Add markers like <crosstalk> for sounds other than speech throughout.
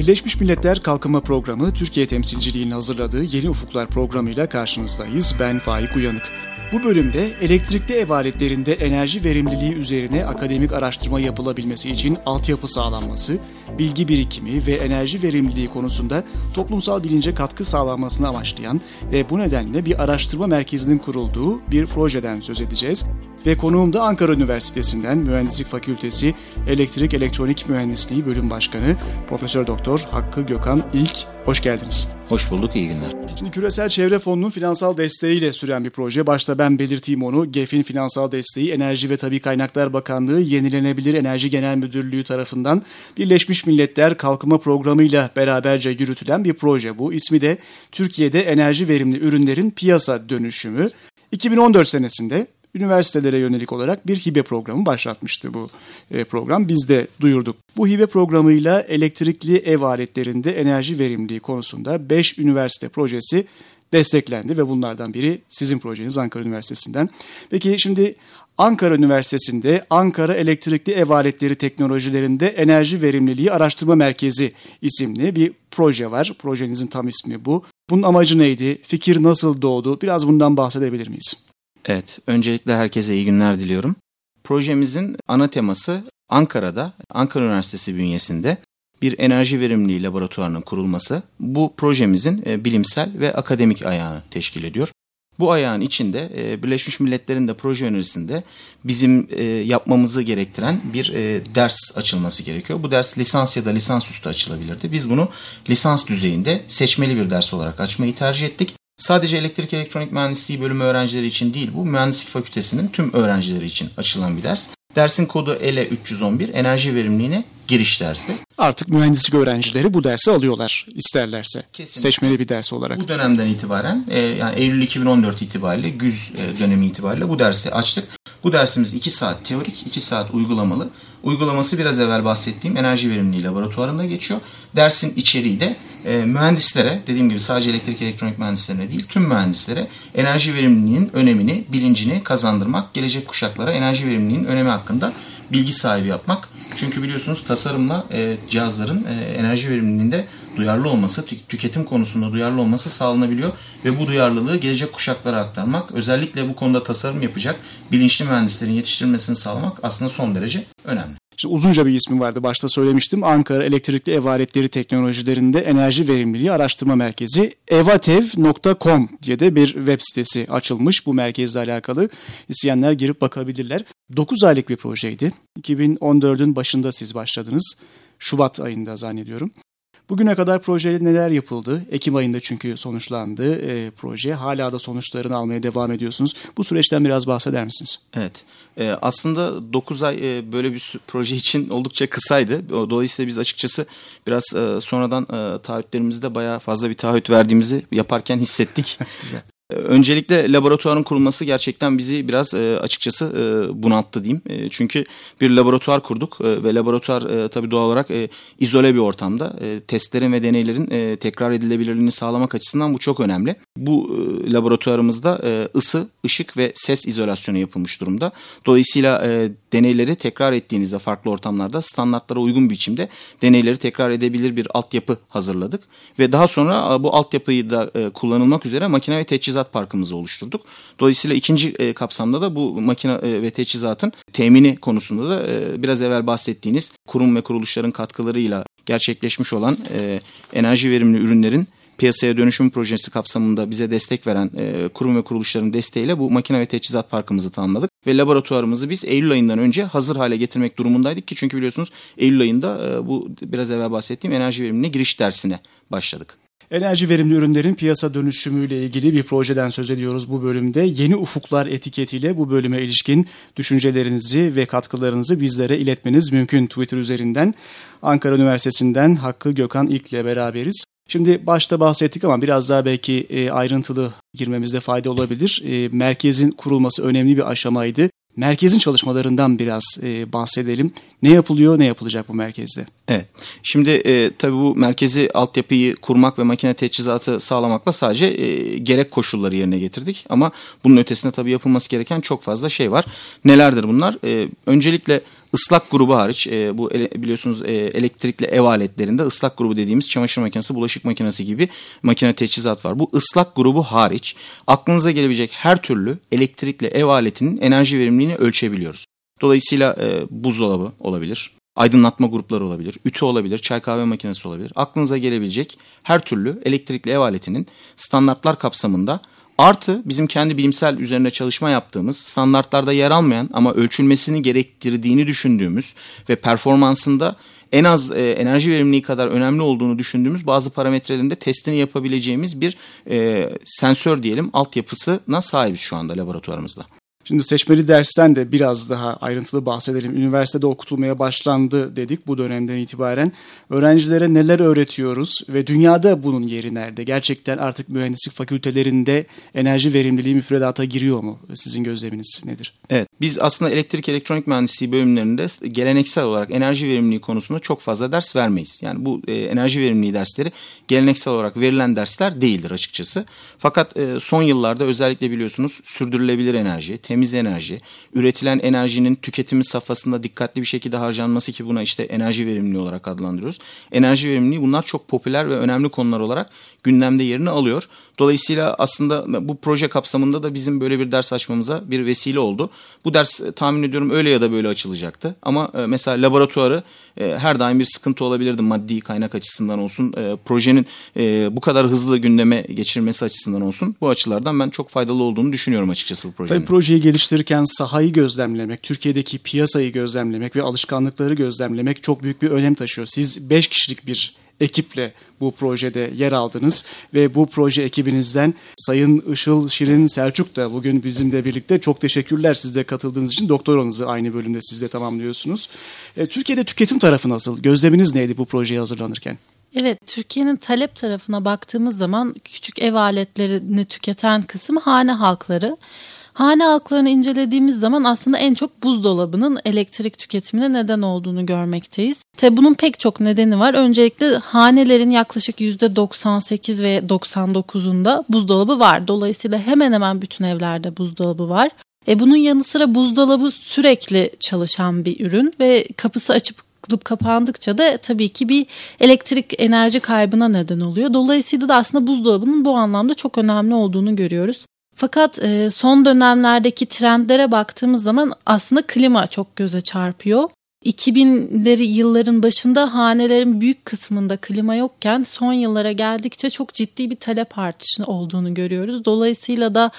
Birleşmiş Milletler Kalkınma Programı Türkiye temsilciliğinin hazırladığı Yeni Ufuklar programıyla karşınızdayız. Ben Faik Uyanık. Bu bölümde elektrikli ev aletlerinde enerji verimliliği üzerine akademik araştırma yapılabilmesi için altyapı sağlanması, bilgi birikimi ve enerji verimliliği konusunda toplumsal bilince katkı sağlanmasını amaçlayan ve bu nedenle bir araştırma merkezinin kurulduğu bir projeden söz edeceğiz. Ve konuğum da Ankara Üniversitesi'nden Mühendislik Fakültesi Elektrik Elektronik Mühendisliği Bölüm Başkanı Profesör Doktor Hakkı Gökhan İlk. Hoş geldiniz. Hoş bulduk, iyi günler. Şimdi Küresel Çevre Fonu'nun finansal desteğiyle süren bir proje. Başta ben belirteyim onu. GEF'in finansal desteği Enerji ve Tabi Kaynaklar Bakanlığı Yenilenebilir Enerji Genel Müdürlüğü tarafından Birleşmiş Milletler Kalkınma Programı ile beraberce yürütülen bir proje bu. İsmi de Türkiye'de enerji verimli ürünlerin piyasa dönüşümü. 2014 senesinde üniversitelere yönelik olarak bir hibe programı başlatmıştı bu e, program. Biz de duyurduk. Bu hibe programıyla elektrikli ev aletlerinde enerji verimliliği konusunda 5 üniversite projesi desteklendi ve bunlardan biri sizin projeniz Ankara Üniversitesi'nden. Peki şimdi Ankara Üniversitesi'nde Ankara Elektrikli Ev Aletleri Teknolojilerinde Enerji Verimliliği Araştırma Merkezi isimli bir proje var. Projenizin tam ismi bu. Bunun amacı neydi? Fikir nasıl doğdu? Biraz bundan bahsedebilir miyiz? Evet, öncelikle herkese iyi günler diliyorum. Projemizin ana teması Ankara'da, Ankara Üniversitesi bünyesinde bir enerji verimliliği laboratuvarının kurulması. Bu projemizin e, bilimsel ve akademik ayağını teşkil ediyor. Bu ayağın içinde e, Birleşmiş Milletler'in de proje önerisinde bizim e, yapmamızı gerektiren bir ders açılması gerekiyor. Bu ders lisans ya da lisansüstü açılabilirdi. Biz bunu lisans düzeyinde seçmeli bir ders olarak açmayı tercih ettik. Sadece elektrik elektronik mühendisliği bölümü öğrencileri için değil bu mühendislik fakültesinin tüm öğrencileri için açılan bir ders. Dersin kodu ELE 311 enerji verimliliğine giriş dersi. Artık mühendislik öğrencileri bu dersi alıyorlar isterlerse. Kesinlikle. Seçmeli bir ders olarak. Bu dönemden itibaren e, yani Eylül 2014 itibariyle güz e, dönemi itibariyle bu dersi açtık. Bu dersimiz 2 saat teorik, 2 saat uygulamalı. Uygulaması biraz evvel bahsettiğim enerji verimliliği laboratuvarında geçiyor. Dersin içeriği de e, mühendislere, dediğim gibi sadece elektrik elektronik mühendislerine değil, tüm mühendislere enerji verimliliğinin önemini, bilincini kazandırmak, gelecek kuşaklara enerji verimliliğinin önemi hakkında bilgi sahibi yapmak. Çünkü biliyorsunuz tasarımla e, cihazların e, enerji verimliliğinde duyarlı olması, tüketim konusunda duyarlı olması sağlanabiliyor ve bu duyarlılığı gelecek kuşaklara aktarmak, özellikle bu konuda tasarım yapacak bilinçli mühendislerin yetiştirilmesini sağlamak aslında son derece önemli. İşte uzunca bir ismi vardı başta söylemiştim. Ankara Elektrikli Ev Aletleri Teknolojilerinde Enerji Verimliliği Araştırma Merkezi evatev.com diye de bir web sitesi açılmış bu merkezle alakalı. İsteyenler girip bakabilirler. 9 aylık bir projeydi. 2014'ün başında siz başladınız. Şubat ayında zannediyorum. Bugüne kadar projede neler yapıldı? Ekim ayında çünkü sonuçlandı e, proje. Hala da sonuçlarını almaya devam ediyorsunuz. Bu süreçten biraz bahseder misiniz? Evet. E, aslında 9 ay e, böyle bir proje için oldukça kısaydı. Dolayısıyla biz açıkçası biraz e, sonradan e, taahhütlerimizde bayağı fazla bir taahhüt verdiğimizi yaparken hissettik. <laughs> Öncelikle laboratuvarın kurulması gerçekten bizi biraz e, açıkçası e, bunalttı diyeyim. E, çünkü bir laboratuvar kurduk ve laboratuvar tabii doğal olarak izole bir ortamda. Testlerin ve deneylerin tekrar edilebilirliğini sağlamak açısından bu çok önemli. Bu laboratuvarımızda ısı, ışık ve ses izolasyonu yapılmış durumda. Dolayısıyla deneyleri tekrar ettiğinizde farklı ortamlarda standartlara uygun biçimde deneyleri tekrar edebilir bir altyapı hazırladık. Ve daha sonra bu altyapıyı da kullanılmak üzere makine ve teçhizat teçhizat parkımızı oluşturduk. Dolayısıyla ikinci e, kapsamda da bu makine e, ve teçhizatın temini konusunda da e, biraz evvel bahsettiğiniz kurum ve kuruluşların katkılarıyla gerçekleşmiş olan e, enerji verimli ürünlerin piyasaya dönüşüm projesi kapsamında bize destek veren e, kurum ve kuruluşların desteğiyle bu makine ve teçhizat parkımızı tamamladık. Ve laboratuvarımızı biz Eylül ayından önce hazır hale getirmek durumundaydık ki çünkü biliyorsunuz Eylül ayında e, bu biraz evvel bahsettiğim enerji verimliliğine giriş dersine başladık. Enerji verimli ürünlerin piyasa dönüşümüyle ilgili bir projeden söz ediyoruz bu bölümde. Yeni Ufuklar etiketiyle bu bölüme ilişkin düşüncelerinizi ve katkılarınızı bizlere iletmeniz mümkün Twitter üzerinden. Ankara Üniversitesi'nden Hakkı Gökhan İlk ile beraberiz. Şimdi başta bahsettik ama biraz daha belki e, ayrıntılı girmemizde fayda olabilir. E, merkezin kurulması önemli bir aşamaydı. Merkezin çalışmalarından biraz e, bahsedelim. Ne yapılıyor, ne yapılacak bu merkezde? Evet. Şimdi e, tabii bu merkezi altyapıyı kurmak ve makine teçhizatı sağlamakla sadece e, gerek koşulları yerine getirdik. Ama bunun ötesinde tabii yapılması gereken çok fazla şey var. Nelerdir bunlar? E, öncelikle Islak grubu hariç e, bu ele, biliyorsunuz e, elektrikli ev aletlerinde ıslak grubu dediğimiz çamaşır makinesi, bulaşık makinesi gibi makine teçhizat var. Bu ıslak grubu hariç aklınıza gelebilecek her türlü elektrikli ev aletinin enerji verimliliğini ölçebiliyoruz. Dolayısıyla e, buzdolabı olabilir, aydınlatma grupları olabilir, ütü olabilir, çay kahve makinesi olabilir. Aklınıza gelebilecek her türlü elektrikli ev aletinin standartlar kapsamında Artı bizim kendi bilimsel üzerine çalışma yaptığımız standartlarda yer almayan ama ölçülmesini gerektirdiğini düşündüğümüz ve performansında en az e, enerji verimliliği kadar önemli olduğunu düşündüğümüz bazı parametrelerinde testini yapabileceğimiz bir e, sensör diyelim altyapısına sahibiz şu anda laboratuvarımızda. Şimdi seçmeli dersten de biraz daha ayrıntılı bahsedelim. Üniversitede okutulmaya başlandı dedik bu dönemden itibaren. Öğrencilere neler öğretiyoruz ve dünyada bunun yeri nerede? Gerçekten artık mühendislik fakültelerinde enerji verimliliği müfredata giriyor mu? Sizin gözleminiz nedir? Evet, biz aslında elektrik elektronik mühendisliği bölümlerinde geleneksel olarak enerji verimliliği konusunda çok fazla ders vermeyiz. Yani bu e, enerji verimliliği dersleri geleneksel olarak verilen dersler değildir açıkçası. Fakat e, son yıllarda özellikle biliyorsunuz sürdürülebilir enerji, temiz enerji, üretilen enerjinin tüketimi safhasında dikkatli bir şekilde harcanması ki buna işte enerji verimliliği olarak adlandırıyoruz. Enerji verimliliği bunlar çok popüler ve önemli konular olarak gündemde yerini alıyor. Dolayısıyla aslında bu proje kapsamında da bizim böyle bir ders açmamıza bir vesile oldu. Bu ders e, tahmin ediyorum öyle ya da böyle açılacaktı. Ama e, mesela laboratuvarı e, her daim bir sıkıntı olabilirdi maddi kaynak açısından olsun. Projenin bu kadar hızlı gündeme geçirmesi açısından olsun. Bu açılardan ben çok faydalı olduğunu düşünüyorum açıkçası bu projenin. Tabii projeyi geliştirirken sahayı gözlemlemek, Türkiye'deki piyasayı gözlemlemek ve alışkanlıkları gözlemlemek çok büyük bir önem taşıyor. Siz 5 kişilik bir ekiple bu projede yer aldınız ve bu proje ekibinizden Sayın Işıl Şirin Selçuk da bugün bizimle birlikte çok teşekkürler siz de katıldığınız için. Doktoranızı aynı bölümde siz de tamamlıyorsunuz. E, Türkiye'de tüketim tarafı nasıl? Gözleminiz neydi bu projeye hazırlanırken? Evet, Türkiye'nin talep tarafına baktığımız zaman küçük ev aletlerini tüketen kısım hane halkları. Hane halklarını incelediğimiz zaman aslında en çok buzdolabının elektrik tüketimine neden olduğunu görmekteyiz. Tabi bunun pek çok nedeni var. Öncelikle hanelerin yaklaşık %98 ve 99'unda buzdolabı var. Dolayısıyla hemen hemen bütün evlerde buzdolabı var. E bunun yanı sıra buzdolabı sürekli çalışan bir ürün ve kapısı açıp kılıp kapandıkça da tabii ki bir elektrik enerji kaybına neden oluyor. Dolayısıyla da aslında buzdolabının bu anlamda çok önemli olduğunu görüyoruz. Fakat e, son dönemlerdeki trendlere baktığımız zaman aslında klima çok göze çarpıyor. 2000'leri yılların başında hanelerin büyük kısmında klima yokken son yıllara geldikçe çok ciddi bir talep artışı olduğunu görüyoruz. Dolayısıyla da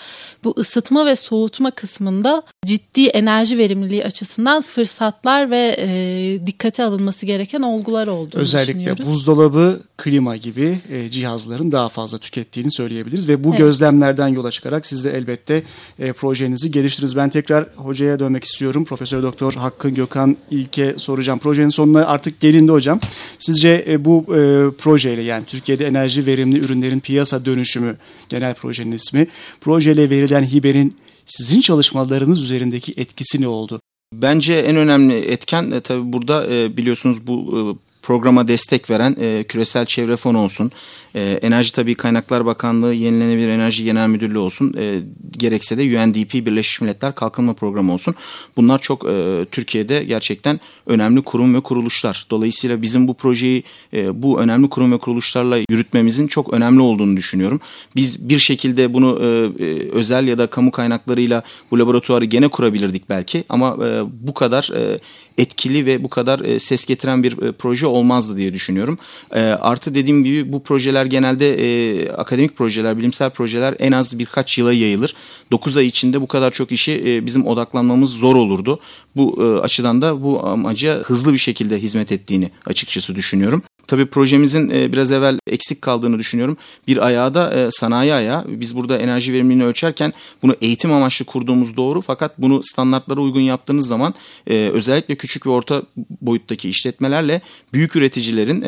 bu ısıtma ve soğutma kısmında ciddi enerji verimliliği açısından fırsatlar ve e, dikkate alınması gereken olgular olduğunu Özellikle buzdolabı, klima gibi e, cihazların daha fazla tükettiğini söyleyebiliriz ve bu evet. gözlemlerden yola çıkarak siz de elbette e, projenizi geliştiriniz. Ben tekrar hocaya dönmek istiyorum. Profesör Doktor Hakkı Gökhan İlke soracağım. Projenin sonuna artık gelindi hocam. Sizce e, bu e, projeyle yani Türkiye'de enerji verimli ürünlerin piyasa dönüşümü genel projenin ismi. Projeyle verilen hibenin sizin çalışmalarınız üzerindeki etkisi ne oldu? Bence en önemli etken e, tabii burada biliyorsunuz bu programa destek veren e, Küresel Çevre Fonu olsun, e, Enerji Tabii Kaynaklar Bakanlığı Yenilenebilir Enerji Genel Müdürlüğü olsun, e, gerekse de UNDP Birleşmiş Milletler Kalkınma Programı olsun. Bunlar çok e, Türkiye'de gerçekten önemli kurum ve kuruluşlar. Dolayısıyla bizim bu projeyi e, bu önemli kurum ve kuruluşlarla yürütmemizin çok önemli olduğunu düşünüyorum. Biz bir şekilde bunu e, e, özel ya da kamu kaynaklarıyla bu laboratuvarı gene kurabilirdik belki ama e, bu kadar e, etkili ve bu kadar e, ses getiren bir e, proje olmazdı diye düşünüyorum. E, artı dediğim gibi bu projeler genelde e, akademik projeler, bilimsel projeler en az birkaç yıla yayılır. 9 ay içinde bu kadar çok işi e, bizim odaklanmamız zor olurdu. Bu e, açıdan da bu amaca hızlı bir şekilde hizmet ettiğini açıkçası düşünüyorum. Tabii projemizin e, biraz evvel eksik kaldığını düşünüyorum. Bir ayağı da e, sanayi ayağı. Biz burada enerji verimliliğini ölçerken bunu eğitim amaçlı kurduğumuz doğru. Fakat bunu standartlara uygun yaptığınız zaman e, özellikle küçük ve orta boyuttaki işletmelerle büyük üreticilerin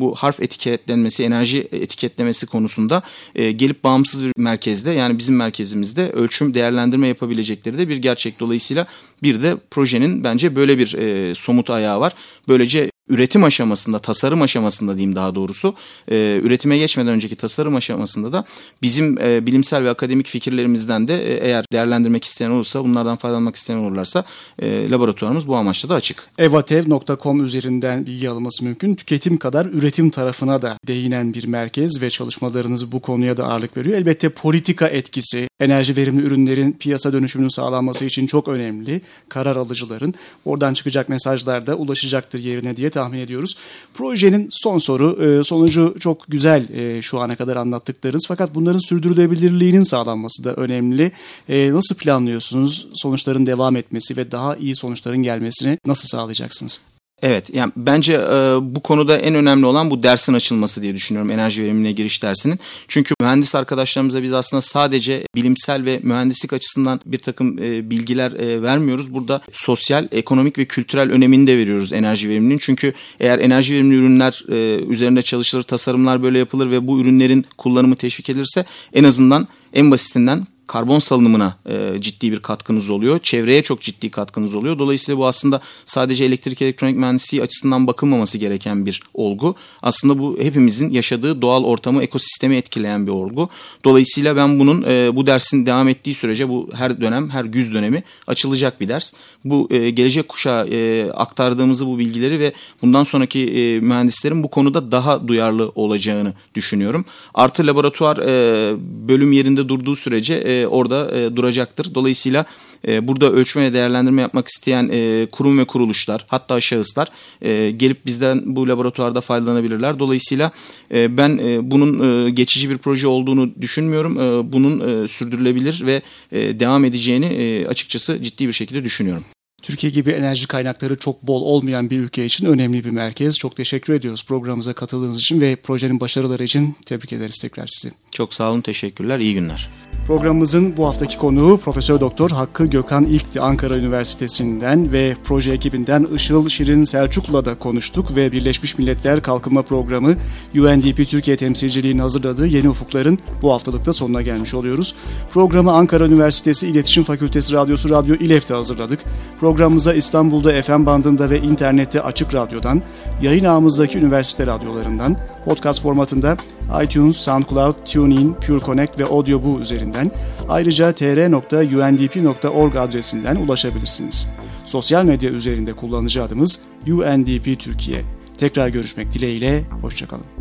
bu harf etiketlenmesi, enerji etiketlemesi konusunda gelip bağımsız bir merkezde yani bizim merkezimizde ölçüm değerlendirme yapabilecekleri de bir gerçek. Dolayısıyla bir de projenin bence böyle bir somut ayağı var. Böylece üretim aşamasında, tasarım aşamasında diyeyim daha doğrusu, e, üretime geçmeden önceki tasarım aşamasında da bizim e, bilimsel ve akademik fikirlerimizden de e, eğer değerlendirmek isteyen olursa, bunlardan faydalanmak isteyen olurlarsa e, laboratuvarımız bu amaçla da açık. evatev.com üzerinden bilgi alınması mümkün. Tüketim kadar üretim tarafına da değinen bir merkez ve çalışmalarınız bu konuya da ağırlık veriyor. Elbette politika etkisi, enerji verimli ürünlerin piyasa dönüşümünün sağlanması için çok önemli. Karar alıcıların oradan çıkacak mesajlar da ulaşacaktır yerine diye tahmin ediyoruz. Projenin son soru, e, sonucu çok güzel e, şu ana kadar anlattıklarınız fakat bunların sürdürülebilirliğinin sağlanması da önemli. E, nasıl planlıyorsunuz sonuçların devam etmesi ve daha iyi sonuçların gelmesini nasıl sağlayacaksınız? Evet yani bence e, bu konuda en önemli olan bu dersin açılması diye düşünüyorum enerji verimine giriş dersinin. Çünkü mühendis arkadaşlarımıza biz aslında sadece bilimsel ve mühendislik açısından bir takım e, bilgiler e, vermiyoruz. Burada sosyal, ekonomik ve kültürel önemini de veriyoruz enerji veriminin. Çünkü eğer enerji verimli ürünler e, üzerinde çalışılır, tasarımlar böyle yapılır ve bu ürünlerin kullanımı teşvik edilirse en azından en basitinden karbon salınımına e, ciddi bir katkınız oluyor. Çevreye çok ciddi katkınız oluyor. Dolayısıyla bu aslında sadece elektrik elektronik mühendisliği açısından bakılmaması gereken bir olgu. Aslında bu hepimizin yaşadığı doğal ortamı, ekosistemi etkileyen bir olgu. Dolayısıyla ben bunun e, bu dersin devam ettiği sürece bu her dönem, her güz dönemi açılacak bir ders. Bu e, gelecek kuşağa e, aktardığımızı bu bilgileri ve bundan sonraki e, mühendislerin bu konuda daha duyarlı olacağını düşünüyorum. Artı laboratuvar e, bölüm yerinde durduğu sürece e, orada e, duracaktır. Dolayısıyla e, burada ölçme ve değerlendirme yapmak isteyen e, kurum ve kuruluşlar hatta şahıslar e, gelip bizden bu laboratuvarda faydalanabilirler. Dolayısıyla e, ben e, bunun e, geçici bir proje olduğunu düşünmüyorum. E, bunun e, sürdürülebilir ve e, devam edeceğini e, açıkçası ciddi bir şekilde düşünüyorum. Türkiye gibi enerji kaynakları çok bol olmayan bir ülke için önemli bir merkez. Çok teşekkür ediyoruz programımıza katıldığınız için ve projenin başarıları için tebrik ederiz tekrar sizi. Çok sağ olun, teşekkürler, iyi günler. Programımızın bu haftaki konuğu Profesör Doktor Hakkı Gökhan İlkti Ankara Üniversitesi'nden ve proje ekibinden Işıl Şirin Selçuk'la da konuştuk ve Birleşmiş Milletler Kalkınma Programı UNDP Türkiye temsilciliğinin hazırladığı Yeni Ufukların bu haftalıkta sonuna gelmiş oluyoruz. Programı Ankara Üniversitesi İletişim Fakültesi Radyosu Radyo İLEF'te hazırladık. Programımıza İstanbul'da FM bandında ve internette Açık Radyo'dan, yayın ağımızdaki üniversite radyolarından, podcast formatında iTunes, SoundCloud, TuneIn, PureConnect ve AudioBoo üzerinden ayrıca tr.undp.org adresinden ulaşabilirsiniz. Sosyal medya üzerinde kullanıcı adımız UNDP Türkiye. Tekrar görüşmek dileğiyle, hoşçakalın.